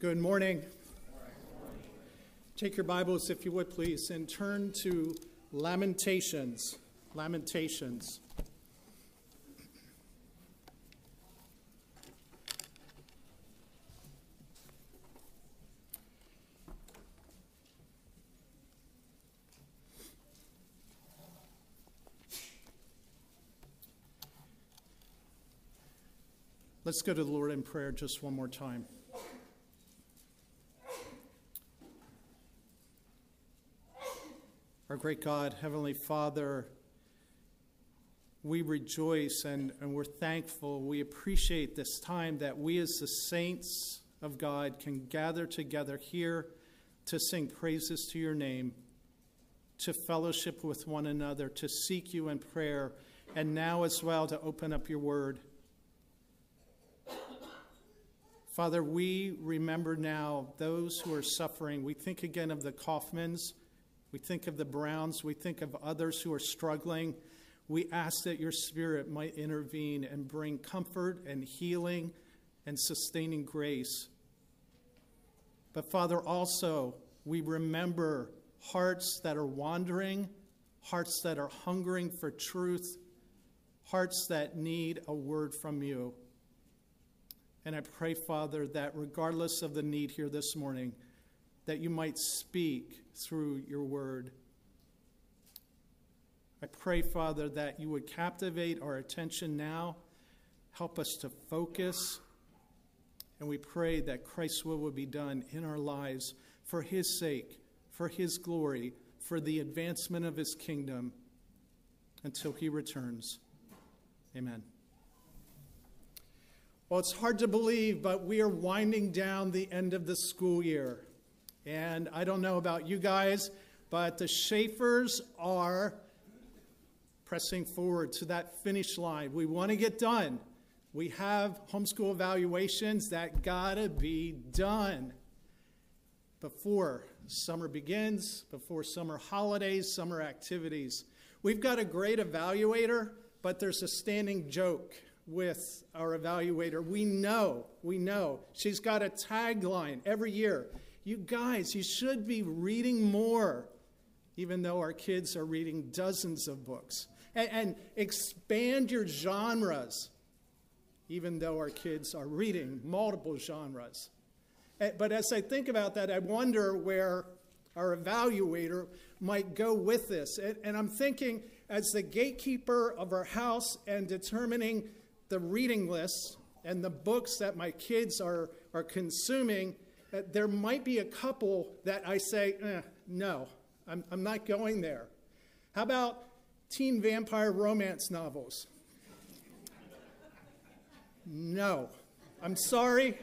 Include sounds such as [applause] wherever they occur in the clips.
Good morning. Take your Bibles, if you would, please, and turn to Lamentations. Lamentations. Let's go to the Lord in prayer just one more time. Great God, Heavenly Father, we rejoice and, and we're thankful. We appreciate this time that we, as the saints of God, can gather together here to sing praises to your name, to fellowship with one another, to seek you in prayer, and now as well to open up your word. Father, we remember now those who are suffering. We think again of the Kaufmans. We think of the Browns. We think of others who are struggling. We ask that your Spirit might intervene and bring comfort and healing and sustaining grace. But, Father, also, we remember hearts that are wandering, hearts that are hungering for truth, hearts that need a word from you. And I pray, Father, that regardless of the need here this morning, that you might speak through your word. I pray, Father, that you would captivate our attention now, help us to focus, and we pray that Christ's will would be done in our lives for his sake, for his glory, for the advancement of his kingdom until he returns. Amen. Well, it's hard to believe, but we are winding down the end of the school year. And I don't know about you guys, but the Shaeffers are pressing forward to that finish line. We want to get done. We have homeschool evaluations that gotta be done before summer begins, before summer holidays, summer activities. We've got a great evaluator, but there's a standing joke with our evaluator. We know, we know. She's got a tagline every year you guys, you should be reading more, even though our kids are reading dozens of books. And, and expand your genres, even though our kids are reading multiple genres. But as I think about that, I wonder where our evaluator might go with this. And I'm thinking, as the gatekeeper of our house and determining the reading lists and the books that my kids are, are consuming, there might be a couple that I say, eh, no, I'm, I'm not going there. How about teen vampire romance novels? No. I'm sorry.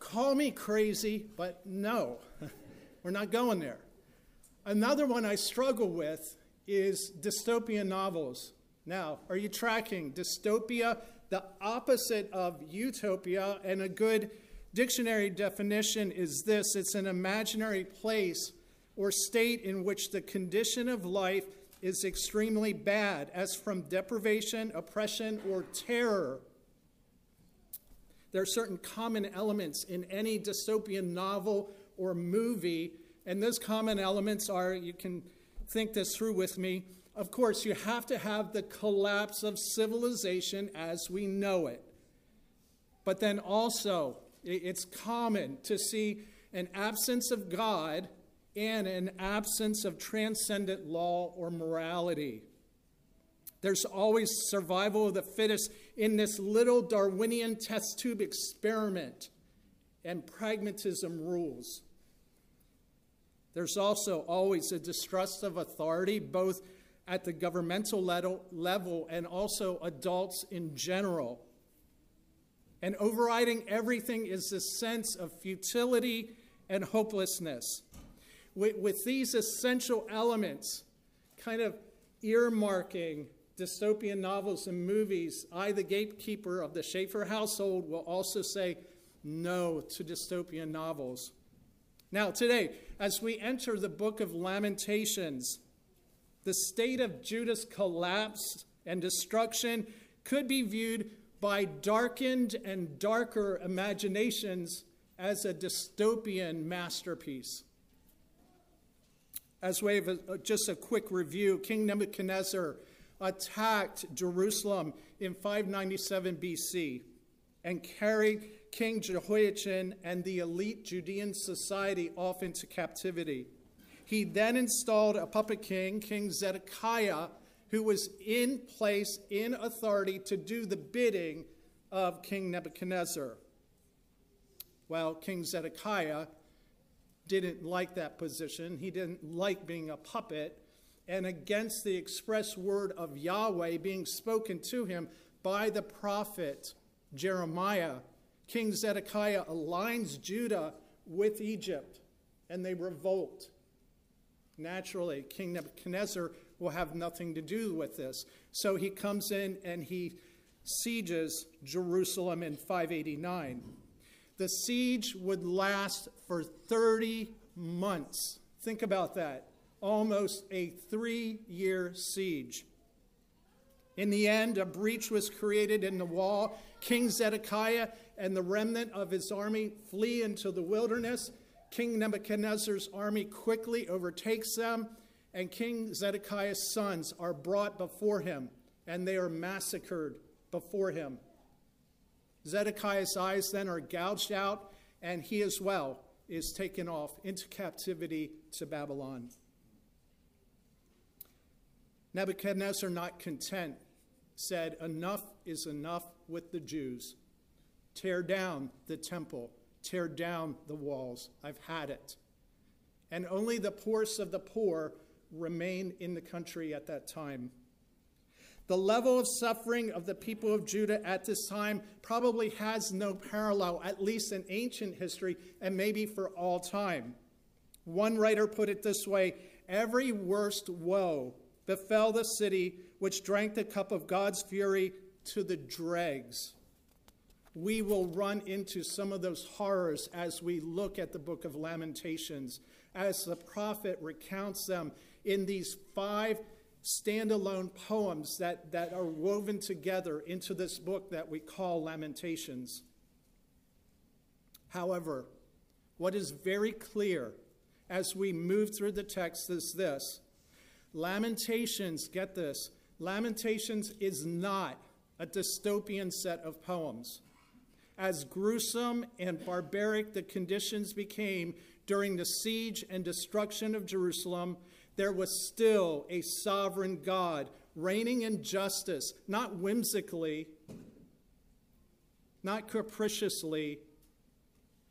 Call me crazy, but no, [laughs] we're not going there. Another one I struggle with is dystopian novels. Now, are you tracking? Dystopia, the opposite of utopia, and a good dictionary definition is this it's an imaginary place or state in which the condition of life is extremely bad, as from deprivation, oppression, or terror. There are certain common elements in any dystopian novel or movie, and those common elements are you can think this through with me. Of course, you have to have the collapse of civilization as we know it. But then also, it's common to see an absence of God and an absence of transcendent law or morality. There's always survival of the fittest in this little Darwinian test tube experiment, and pragmatism rules. There's also always a distrust of authority, both at the governmental level and also adults in general. And overriding everything is this sense of futility and hopelessness. With, with these essential elements, kind of earmarking dystopian novels and movies, I, the gatekeeper of the Shaeffer household, will also say no to dystopian novels. Now, today, as we enter the book of Lamentations, the state of Judah's collapse and destruction could be viewed by darkened and darker imaginations as a dystopian masterpiece. As way of a, just a quick review, King Nebuchadnezzar attacked Jerusalem in 597 BC and carried King Jehoiachin and the elite Judean society off into captivity. He then installed a puppet king, King Zedekiah, who was in place, in authority to do the bidding of King Nebuchadnezzar. Well, King Zedekiah didn't like that position. He didn't like being a puppet. And against the express word of Yahweh being spoken to him by the prophet Jeremiah, King Zedekiah aligns Judah with Egypt and they revolt. Naturally, King Nebuchadnezzar will have nothing to do with this. So he comes in and he sieges Jerusalem in 589. The siege would last for 30 months. Think about that. Almost a three year siege. In the end, a breach was created in the wall. King Zedekiah and the remnant of his army flee into the wilderness. King Nebuchadnezzar's army quickly overtakes them, and King Zedekiah's sons are brought before him, and they are massacred before him. Zedekiah's eyes then are gouged out, and he as well is taken off into captivity to Babylon. Nebuchadnezzar, not content, said, Enough is enough with the Jews. Tear down the temple, tear down the walls. I've had it. And only the poorest of the poor remain in the country at that time. The level of suffering of the people of Judah at this time probably has no parallel, at least in ancient history, and maybe for all time. One writer put it this way Every worst woe befell the city which drank the cup of God's fury to the dregs. We will run into some of those horrors as we look at the book of Lamentations, as the prophet recounts them in these five standalone poems that, that are woven together into this book that we call Lamentations. However, what is very clear as we move through the text is this Lamentations, get this, Lamentations is not a dystopian set of poems. As gruesome and barbaric the conditions became during the siege and destruction of Jerusalem, there was still a sovereign God reigning in justice, not whimsically, not capriciously,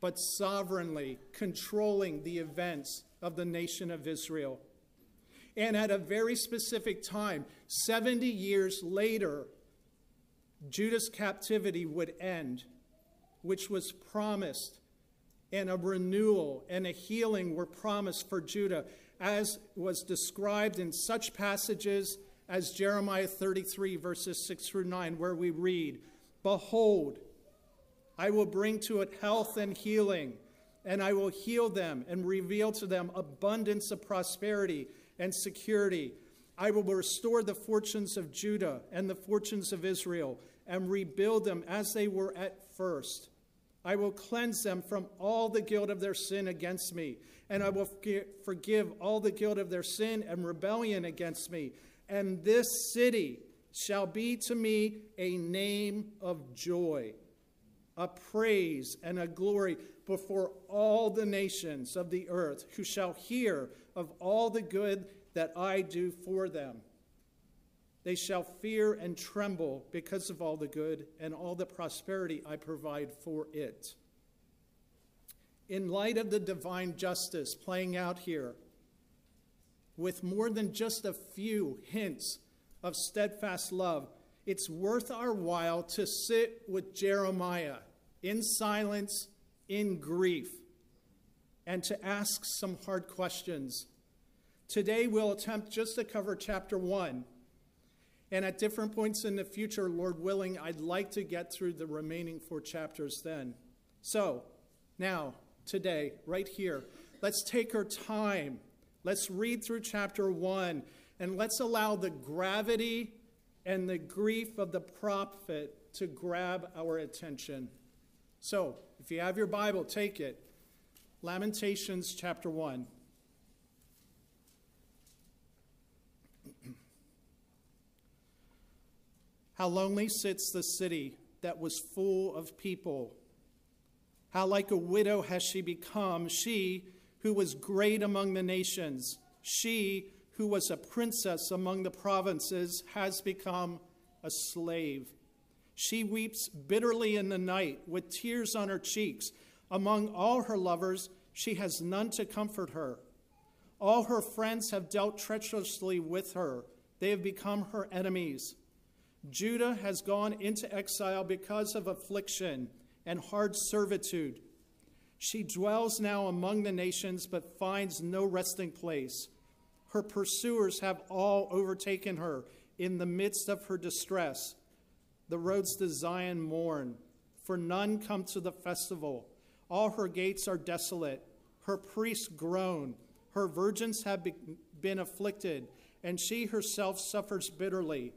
but sovereignly controlling the events of the nation of Israel. And at a very specific time, 70 years later, Judah's captivity would end, which was promised, and a renewal and a healing were promised for Judah as was described in such passages as Jeremiah 33, verses 6 through 9, where we read, Behold, I will bring to it health and healing, and I will heal them and reveal to them abundance of prosperity and security. I will restore the fortunes of Judah and the fortunes of Israel and rebuild them as they were at first. I will cleanse them from all the guilt of their sin against me and I will forgive all the guilt of their sin and rebellion against me. And this city shall be to me a name of joy, a praise and a glory before all the nations of the earth, who shall hear of all the good that I do for them. They shall fear and tremble because of all the good and all the prosperity I provide for it in light of the divine justice playing out here, with more than just a few hints of steadfast love, it's worth our while to sit with Jeremiah in silence, in grief, and to ask some hard questions. Today, we'll attempt just to cover chapter one. And at different points in the future, Lord willing, I'd like to get through the remaining four chapters then. So, now, today, right here. Let's take our time. Let's read through chapter one and let's allow the gravity and the grief of the prophet to grab our attention. So, if you have your Bible, take it. Lamentations chapter 1. [clears throat] How lonely sits the city that was full of people. How like a widow has she become, she who was great among the nations, she who was a princess among the provinces, has become a slave. She weeps bitterly in the night with tears on her cheeks. Among all her lovers, she has none to comfort her. All her friends have dealt treacherously with her, they have become her enemies. Judah has gone into exile because of affliction and hard servitude. She dwells now among the nations, but finds no resting place. Her pursuers have all overtaken her in the midst of her distress. The roads to Zion mourn, for none come to the festival. All her gates are desolate. Her priests groan. Her virgins have been afflicted, and she herself suffers bitterly.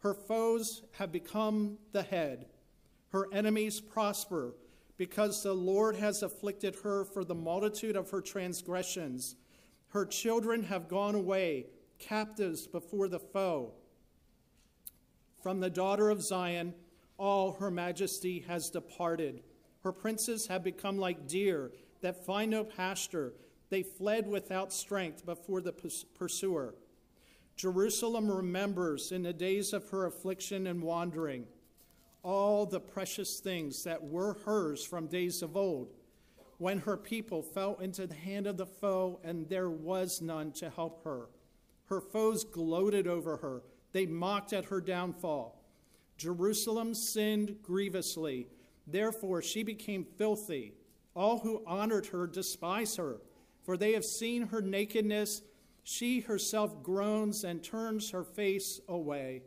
Her foes have become the head. Her enemies prosper, because the Lord has afflicted her for the multitude of her transgressions. Her children have gone away, captives before the foe. From the daughter of Zion, all her majesty has departed. Her princes have become like deer that find no pasture. They fled without strength before the pursuer. Jerusalem remembers in the days of her affliction and wandering all the precious things that were hers from days of old, when her people fell into the hand of the foe and there was none to help her. Her foes gloated over her, they mocked at her downfall. Jerusalem sinned grievously, therefore she became filthy. All who honored her despise her, for they have seen her nakedness she herself groans and turns her face away.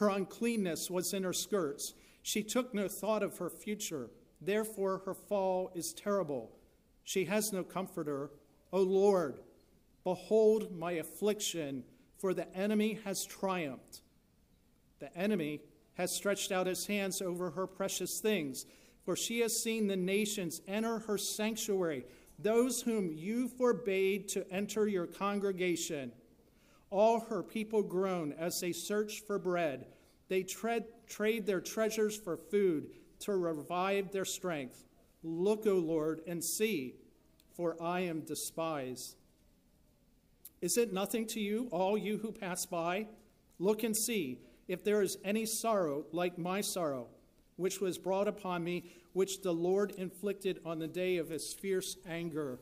Her uncleanness was in her skirts. She took no thought of her future. Therefore, her fall is terrible. She has no comforter. O Lord, behold my affliction, for the enemy has triumphed. The enemy has stretched out his hands over her precious things, for she has seen the nations enter her sanctuary those whom you forbade to enter your congregation. All her people groan as they search for bread. They tread, trade their treasures for food to revive their strength. Look, O Lord, and see, for I am despised. Is it nothing to you, all you who pass by? Look and see if there is any sorrow like my sorrow, which was brought upon me which the Lord inflicted on the day of his fierce anger.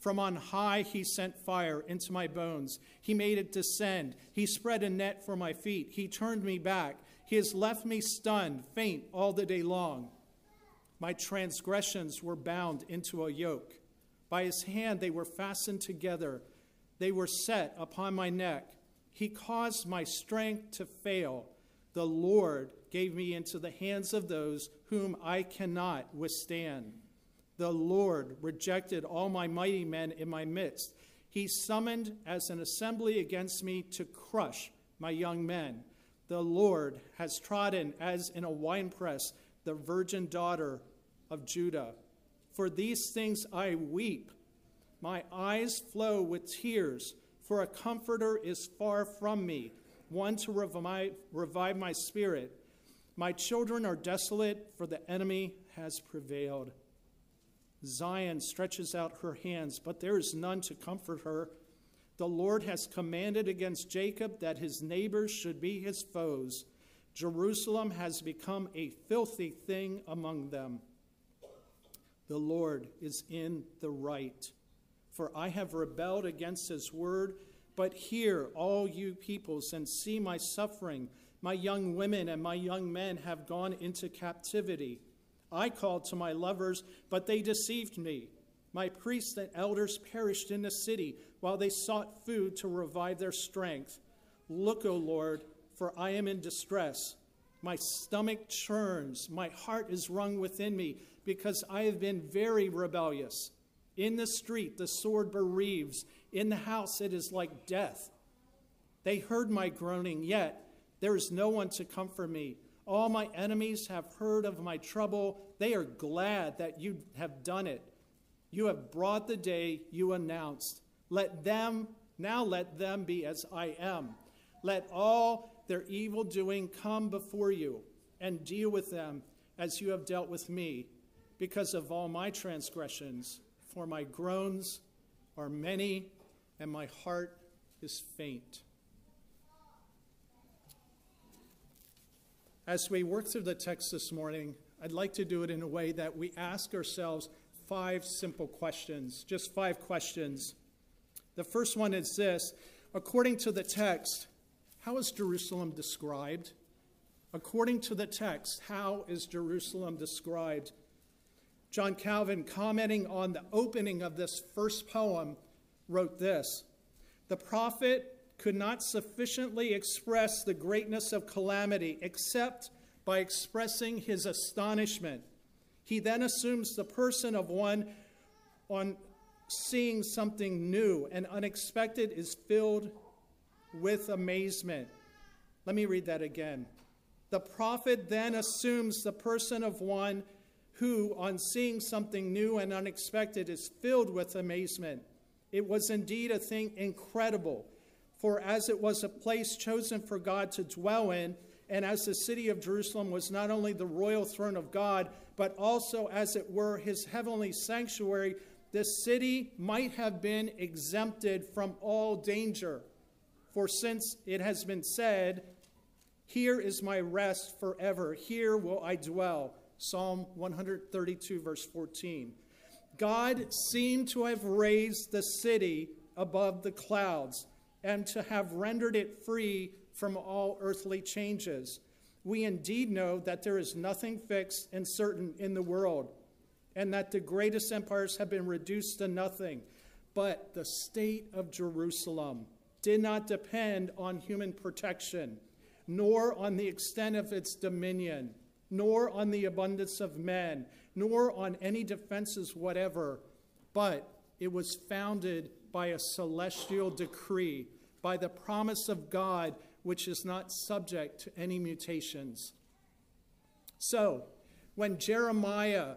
From on high he sent fire into my bones. He made it descend. He spread a net for my feet. He turned me back. He has left me stunned, faint all the day long. My transgressions were bound into a yoke. By his hand they were fastened together. They were set upon my neck. He caused my strength to fail. The Lord gave me into the hands of those whom I cannot withstand. The Lord rejected all my mighty men in my midst. He summoned as an assembly against me to crush my young men. The Lord has trodden as in a winepress the virgin daughter of Judah. For these things I weep. My eyes flow with tears, for a comforter is far from me, one to revive, revive my spirit. My children are desolate, for the enemy has prevailed. Zion stretches out her hands, but there is none to comfort her. The Lord has commanded against Jacob that his neighbors should be his foes. Jerusalem has become a filthy thing among them. The Lord is in the right. For I have rebelled against his word. But hear, all you peoples, and see my suffering my young women and my young men have gone into captivity. I called to my lovers, but they deceived me. My priests and elders perished in the city while they sought food to revive their strength. Look, O Lord, for I am in distress. My stomach churns, my heart is wrung within me, because I have been very rebellious. In the street, the sword bereaves. In the house, it is like death. They heard my groaning, yet there is no one to comfort me. All my enemies have heard of my trouble. They are glad that you have done it. You have brought the day you announced. Let them, now let them be as I am. Let all their evil doing come before you and deal with them as you have dealt with me because of all my transgressions. For my groans are many and my heart is faint. As we work through the text this morning, I'd like to do it in a way that we ask ourselves five simple questions, just five questions. The first one is this according to the text, how is Jerusalem described? According to the text, how is Jerusalem described? John Calvin, commenting on the opening of this first poem, wrote this The prophet could not sufficiently express the greatness of calamity except by expressing his astonishment. He then assumes the person of one on seeing something new and unexpected is filled with amazement. Let me read that again. The prophet then assumes the person of one who, on seeing something new and unexpected, is filled with amazement. It was indeed a thing incredible, for as it was a place chosen for God to dwell in, and as the city of Jerusalem was not only the royal throne of God, but also, as it were, his heavenly sanctuary, the city might have been exempted from all danger. For since it has been said, Here is my rest forever, here will I dwell. Psalm 132, verse 14. God seemed to have raised the city above the clouds and to have rendered it free from all earthly changes. We indeed know that there is nothing fixed and certain in the world, and that the greatest empires have been reduced to nothing. But the state of Jerusalem did not depend on human protection, nor on the extent of its dominion, nor on the abundance of men, nor on any defenses whatever, but it was founded by a celestial decree, by the promise of God, which is not subject to any mutations. So, when Jeremiah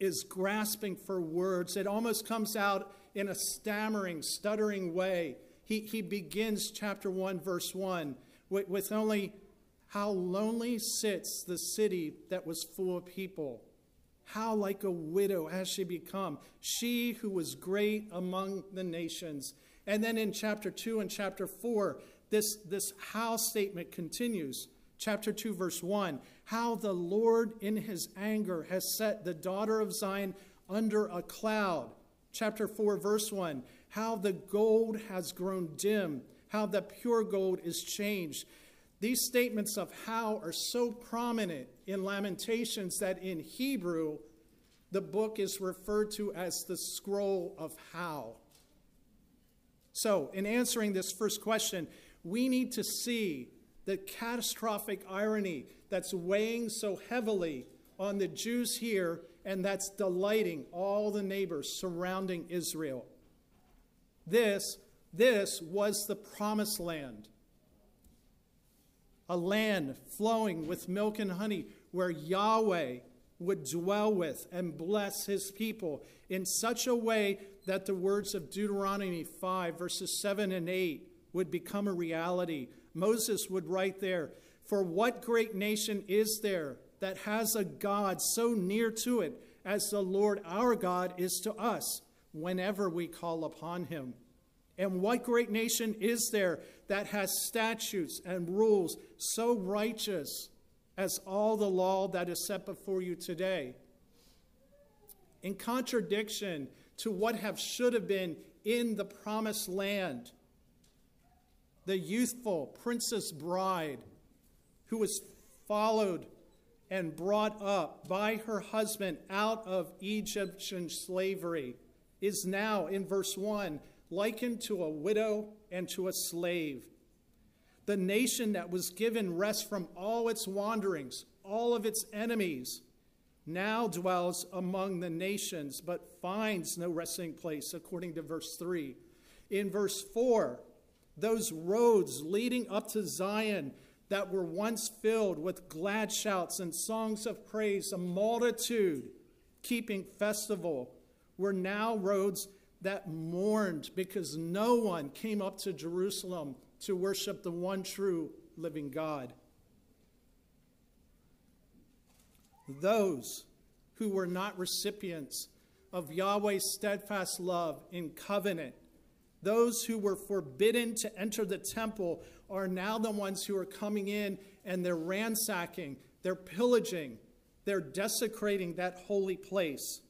is grasping for words, it almost comes out in a stammering, stuttering way he, he begins chapter 1, verse 1, with, with only how lonely sits the city that was full of people. How like a widow has she become, she who was great among the nations. And then in chapter 2 and chapter 4, this, this how statement continues. Chapter 2, verse 1 How the Lord in his anger has set the daughter of Zion under a cloud. Chapter 4, verse 1 how the gold has grown dim, how the pure gold is changed. These statements of how are so prominent in Lamentations that in Hebrew, the book is referred to as the scroll of how. So, in answering this first question, we need to see the catastrophic irony that's weighing so heavily on the Jews here and that's delighting all the neighbors surrounding Israel. This, this was the promised land. A land flowing with milk and honey where Yahweh would dwell with and bless his people in such a way that the words of Deuteronomy 5, verses 7 and 8, would become a reality. Moses would write there, For what great nation is there that has a God so near to it as the Lord our God is to us? whenever we call upon him. And what great nation is there that has statutes and rules so righteous as all the law that is set before you today? In contradiction to what have should have been in the promised land, the youthful princess bride who was followed and brought up by her husband out of Egyptian slavery is now, in verse 1, likened to a widow and to a slave. The nation that was given rest from all its wanderings, all of its enemies, now dwells among the nations, but finds no resting place, according to verse 3. In verse 4, those roads leading up to Zion, that were once filled with glad shouts and songs of praise, a multitude keeping festival, were now roads that mourned because no one came up to Jerusalem to worship the one true living God. Those who were not recipients of Yahweh's steadfast love in covenant, those who were forbidden to enter the temple, are now the ones who are coming in and they're ransacking, they're pillaging, they're desecrating that holy place.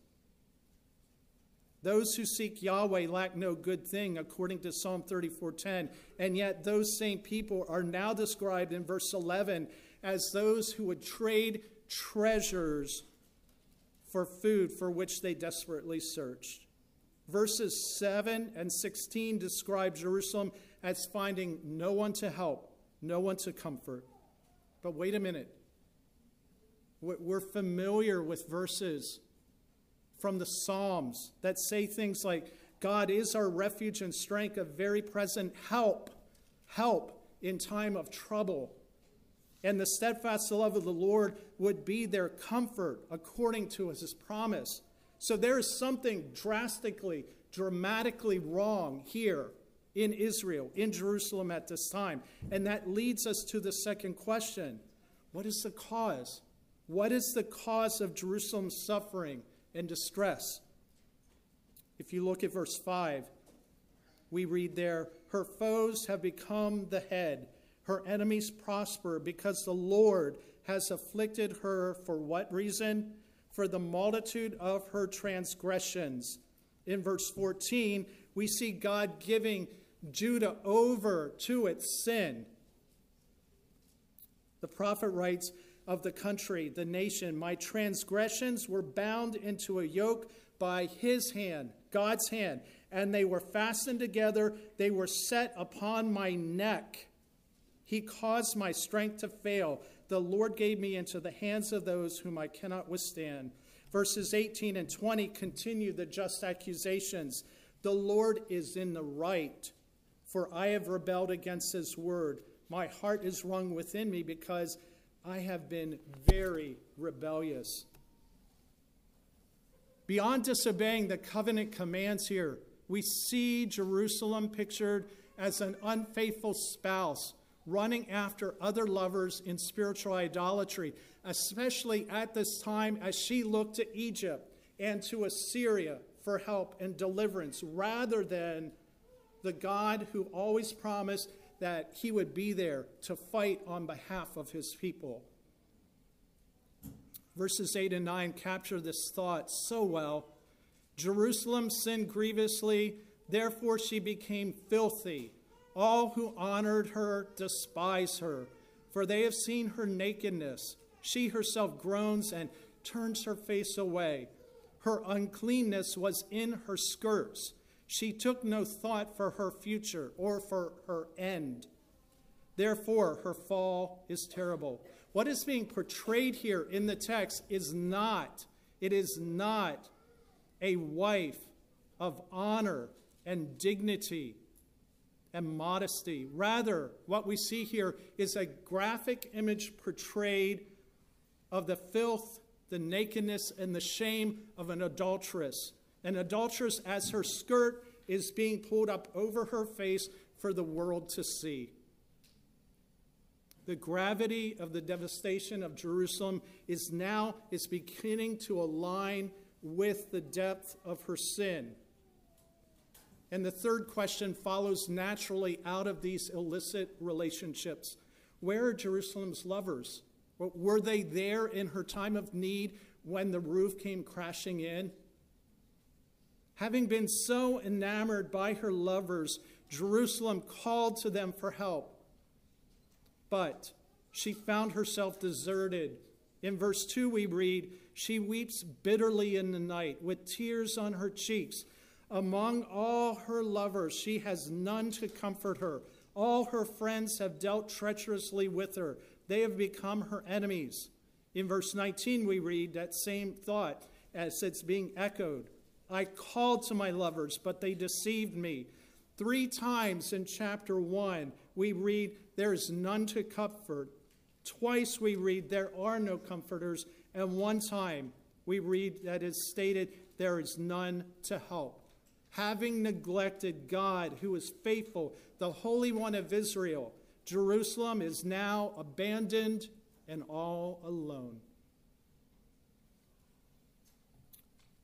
Those who seek Yahweh lack no good thing, according to Psalm 34:10. And yet those same people are now described in verse 11 as those who would trade treasures for food for which they desperately searched. Verses 7 and 16 describe Jerusalem as finding no one to help, no one to comfort. But wait a minute. We're familiar with verses from the Psalms that say things like, God is our refuge and strength, a very present help, help in time of trouble. And the steadfast love of the Lord would be their comfort according to his promise. So there is something drastically, dramatically wrong here in Israel, in Jerusalem at this time. And that leads us to the second question What is the cause? What is the cause of Jerusalem's suffering? and distress. If you look at verse 5, we read there, Her foes have become the head, her enemies prosper because the Lord has afflicted her for what reason? For the multitude of her transgressions. In verse 14, we see God giving Judah over to its sin. The prophet writes, of the country, the nation. My transgressions were bound into a yoke by his hand, God's hand, and they were fastened together. They were set upon my neck. He caused my strength to fail. The Lord gave me into the hands of those whom I cannot withstand. Verses 18 and 20 continue the just accusations. The Lord is in the right, for I have rebelled against his word. My heart is wrung within me because I have been very rebellious. Beyond disobeying the covenant commands here, we see Jerusalem pictured as an unfaithful spouse running after other lovers in spiritual idolatry, especially at this time as she looked to Egypt and to Assyria for help and deliverance rather than the God who always promised that he would be there to fight on behalf of his people. Verses 8 and 9 capture this thought so well. Jerusalem sinned grievously, therefore she became filthy. All who honored her despise her, for they have seen her nakedness. She herself groans and turns her face away. Her uncleanness was in her skirts. She took no thought for her future or for her end. Therefore, her fall is terrible. What is being portrayed here in the text is not, it is not a wife of honor and dignity and modesty. Rather, what we see here is a graphic image portrayed of the filth, the nakedness, and the shame of an adulteress. An adulteress, as her skirt is being pulled up over her face for the world to see. The gravity of the devastation of Jerusalem is now is beginning to align with the depth of her sin. And the third question follows naturally out of these illicit relationships. Where are Jerusalem's lovers? Were they there in her time of need when the roof came crashing in? Having been so enamored by her lovers, Jerusalem called to them for help. But she found herself deserted. In verse 2, we read, She weeps bitterly in the night with tears on her cheeks. Among all her lovers, she has none to comfort her. All her friends have dealt treacherously with her, they have become her enemies. In verse 19, we read that same thought as it's being echoed. I called to my lovers, but they deceived me. Three times in chapter 1, we read, There is none to comfort. Twice we read, There are no comforters. And one time we read that is stated, There is none to help. Having neglected God, who is faithful, the Holy One of Israel, Jerusalem is now abandoned and all alone.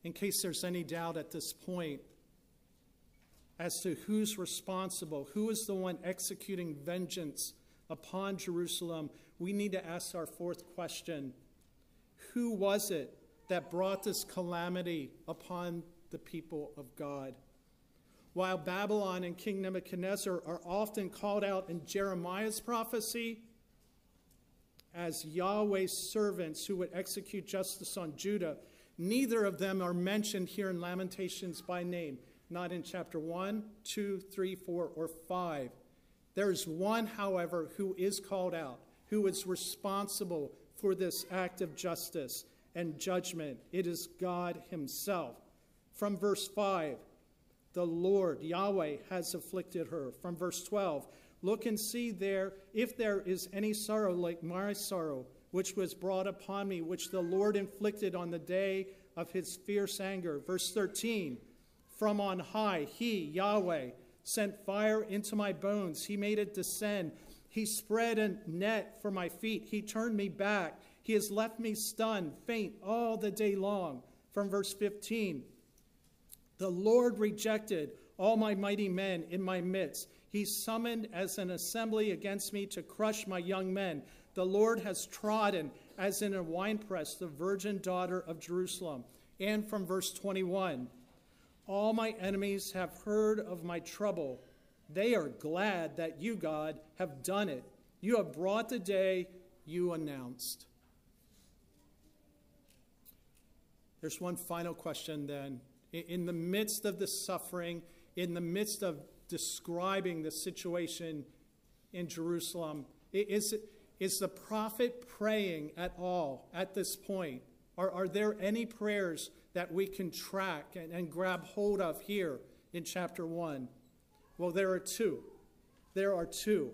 In case there's any doubt at this point as to who's responsible, who is the one executing vengeance upon Jerusalem, we need to ask our fourth question Who was it that brought this calamity upon the people of God? While Babylon and King Nebuchadnezzar are often called out in Jeremiah's prophecy as Yahweh's servants who would execute justice on Judah, neither of them are mentioned here in Lamentations by name, not in chapter 1, 2, 3, 4, or 5. There is one, however, who is called out, who is responsible for this act of justice and judgment. It is God Himself. From verse 5, the Lord, Yahweh, has afflicted her. From verse 12, look and see there if there is any sorrow like my sorrow, which was brought upon me, which the Lord inflicted on the day of his fierce anger. Verse 13, from on high, he, Yahweh, sent fire into my bones. He made it descend. He spread a net for my feet. He turned me back. He has left me stunned, faint all the day long. From verse 15, the Lord rejected all my mighty men in my midst. He summoned as an assembly against me to crush my young men. The Lord has trodden as in a winepress the virgin daughter of Jerusalem. And from verse 21 All my enemies have heard of my trouble. They are glad that you, God, have done it. You have brought the day you announced. There's one final question then in the midst of the suffering, in the midst of describing the situation in Jerusalem, is, is the prophet praying at all at this point? Are, are there any prayers that we can track and, and grab hold of here in chapter 1? Well, there are two. There are two.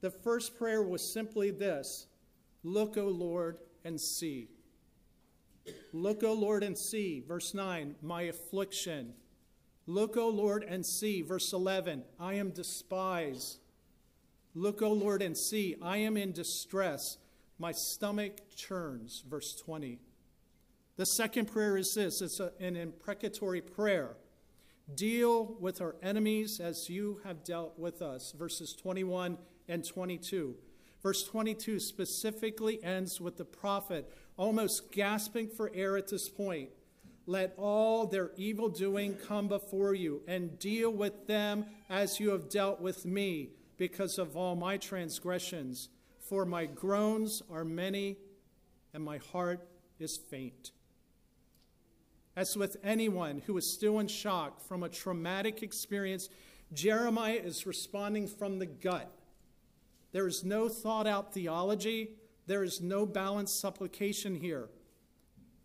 The first prayer was simply this Look, O Lord, and see. Look, O Lord, and see. Verse 9, my affliction. Look, O Lord, and see. Verse 11, I am despised. Look, O Lord, and see. I am in distress. My stomach churns. Verse 20. The second prayer is this it's a, an imprecatory prayer. Deal with our enemies as you have dealt with us. Verses 21 and 22. Verse 22 specifically ends with the prophet almost gasping for air at this point. Let all their evil doing come before you, and deal with them as you have dealt with me, because of all my transgressions. For my groans are many, and my heart is faint. As with anyone who is still in shock from a traumatic experience, Jeremiah is responding from the gut. There is no thought out theology. There is no balanced supplication here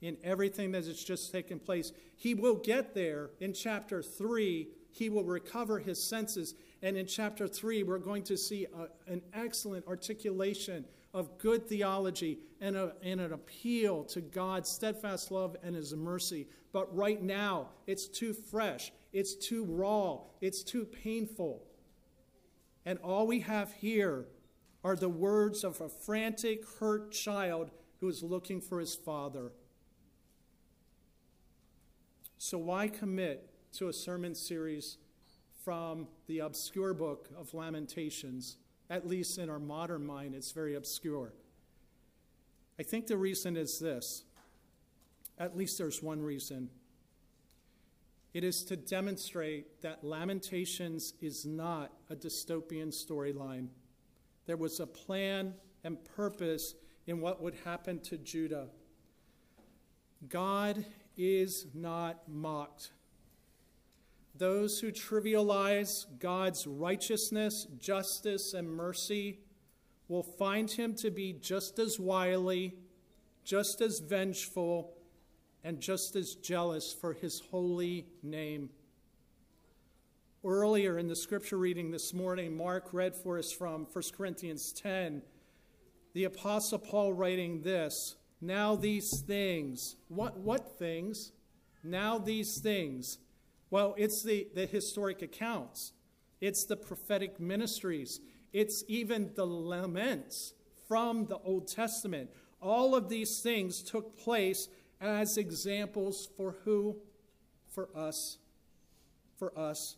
in everything that has just taken place. He will get there in chapter 3. He will recover his senses. And in chapter 3, we're going to see a, an excellent articulation of good theology and, a, and an appeal to God's steadfast love and his mercy. But right now, it's too fresh, it's too raw, it's too painful. And all we have here are the words of a frantic, hurt child who is looking for his father. So, why commit to a sermon series from the obscure book of Lamentations? At least in our modern mind, it's very obscure. I think the reason is this. At least there's one reason. It is to demonstrate that Lamentations is not a dystopian storyline. There was a plan and purpose in what would happen to Judah. God is not mocked. Those who trivialize God's righteousness, justice, and mercy will find him to be just as wily, just as vengeful, and just as jealous for his holy name. Earlier in the scripture reading this morning, Mark read for us from 1 Corinthians 10. The Apostle Paul writing this Now these things, what, what things? Now these things. Well, it's the, the historic accounts, it's the prophetic ministries, it's even the laments from the Old Testament. All of these things took place as examples for who? For us. For us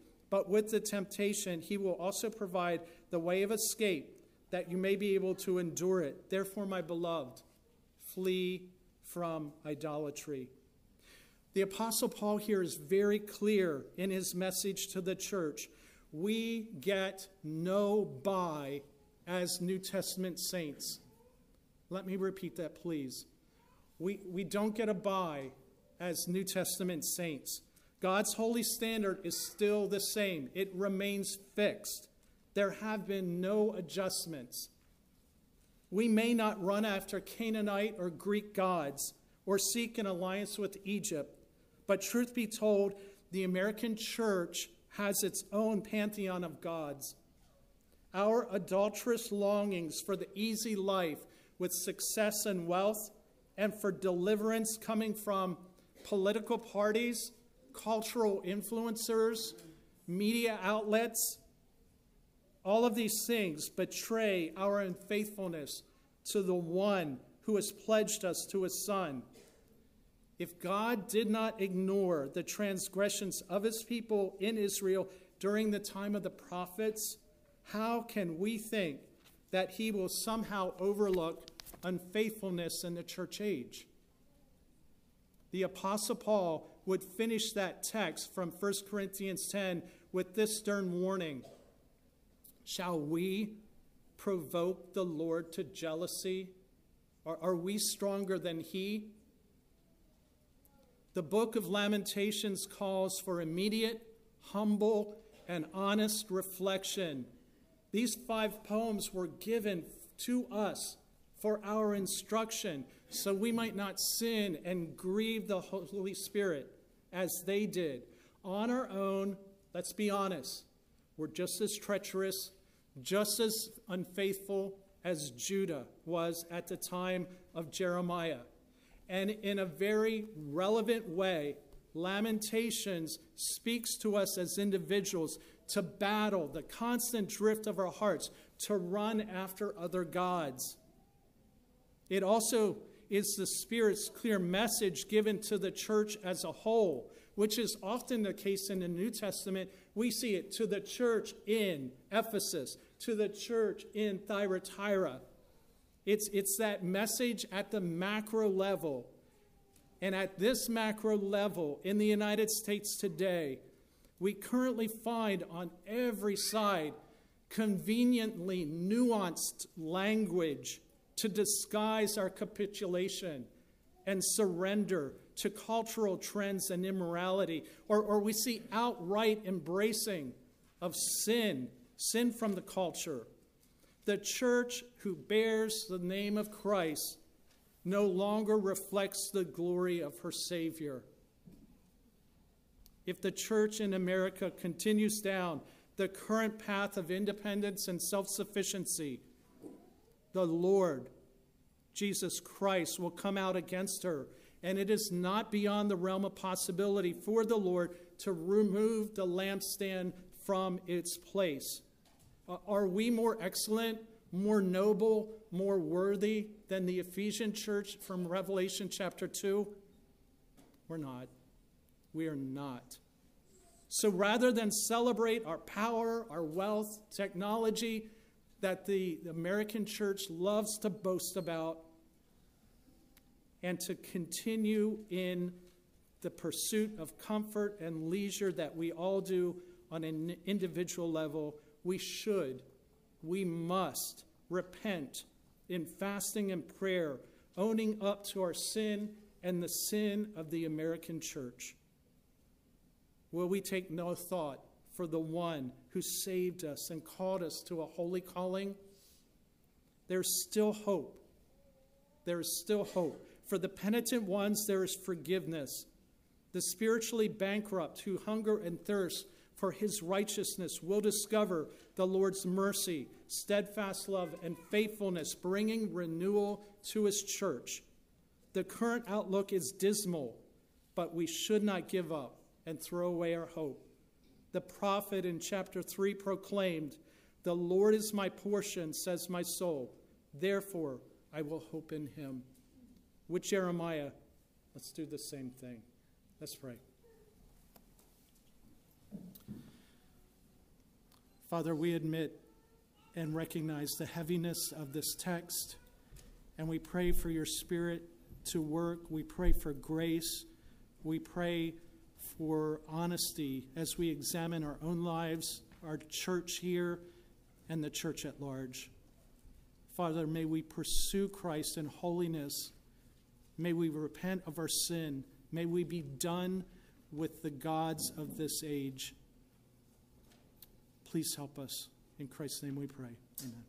but with the temptation, he will also provide the way of escape that you may be able to endure it. Therefore, my beloved, flee from idolatry. The Apostle Paul here is very clear in his message to the church. We get no bye as New Testament saints. Let me repeat that, please. We, we don't get a bye as New Testament saints. God's holy standard is still the same, it remains fixed. There have been no adjustments. We may not run after Canaanite or Greek gods or seek an alliance with Egypt, but truth be told, the American church has its own pantheon of gods. Our adulterous longings for the easy life with success and wealth, and for deliverance coming from political parties cultural influencers, media outlets, all of these things betray our unfaithfulness to the one who has pledged us to his Son. If God did not ignore the transgressions of his people in Israel during the time of the prophets, how can we think that he will somehow overlook unfaithfulness in the church age? The Apostle Paul would finish that text from 1 Corinthians 10 with this stern warning Shall we provoke the Lord to jealousy? Or are we stronger than he? The book of Lamentations calls for immediate, humble, and honest reflection. These five poems were given to us for our instruction so we might not sin and grieve the Holy Spirit as they did. On our own, let's be honest, we're just as treacherous, just as unfaithful as Judah was at the time of Jeremiah. And in a very relevant way, Lamentations speaks to us as individuals to battle the constant drift of our hearts, to run after other gods. It also is the Spirit's clear message given to the church as a whole, which is often the case in the New Testament. We see it to the church in Ephesus, to the church in Thyatira. It's, it's that message at the macro level. And at this macro level in the United States today, we currently find on every side conveniently nuanced language to disguise our capitulation and surrender to cultural trends and immorality, or, or we see outright embracing of sin, sin from the culture. The church who bears the name of Christ no longer reflects the glory of her Savior. If the church in America continues down the current path of independence and self sufficiency, the Lord, Jesus Christ, will come out against her. And it is not beyond the realm of possibility for the Lord to remove the lampstand from its place. Uh, are we more excellent, more noble, more worthy than the Ephesian church from Revelation chapter 2? We're not. We are not. So rather than celebrate our power, our wealth, technology that the American church loves to boast about, and to continue in the pursuit of comfort and leisure that we all do on an individual level, we should, we must repent in fasting and prayer, owning up to our sin and the sin of the American church. Will we take no thought for the one who saved us and called us to a holy calling? There's still hope. There is still hope. For the penitent ones, there is forgiveness. The spiritually bankrupt who hunger and thirst for his righteousness will discover the Lord's mercy, steadfast love, and faithfulness, bringing renewal to his church. The current outlook is dismal, but we should not give up and throw away our hope. The prophet in chapter 3 proclaimed, The Lord is my portion, says my soul. Therefore, I will hope in him. With Jeremiah, let's do the same thing. Let's pray. Father, we admit and recognize the heaviness of this text, and we pray for your Spirit to work. We pray for grace. We pray for honesty as we examine our own lives, our church here, and the church at large. Father, may we pursue Christ in holiness. May we repent of our sin. May we be done with the gods of this age. Please help us. In Christ's name we pray. Amen.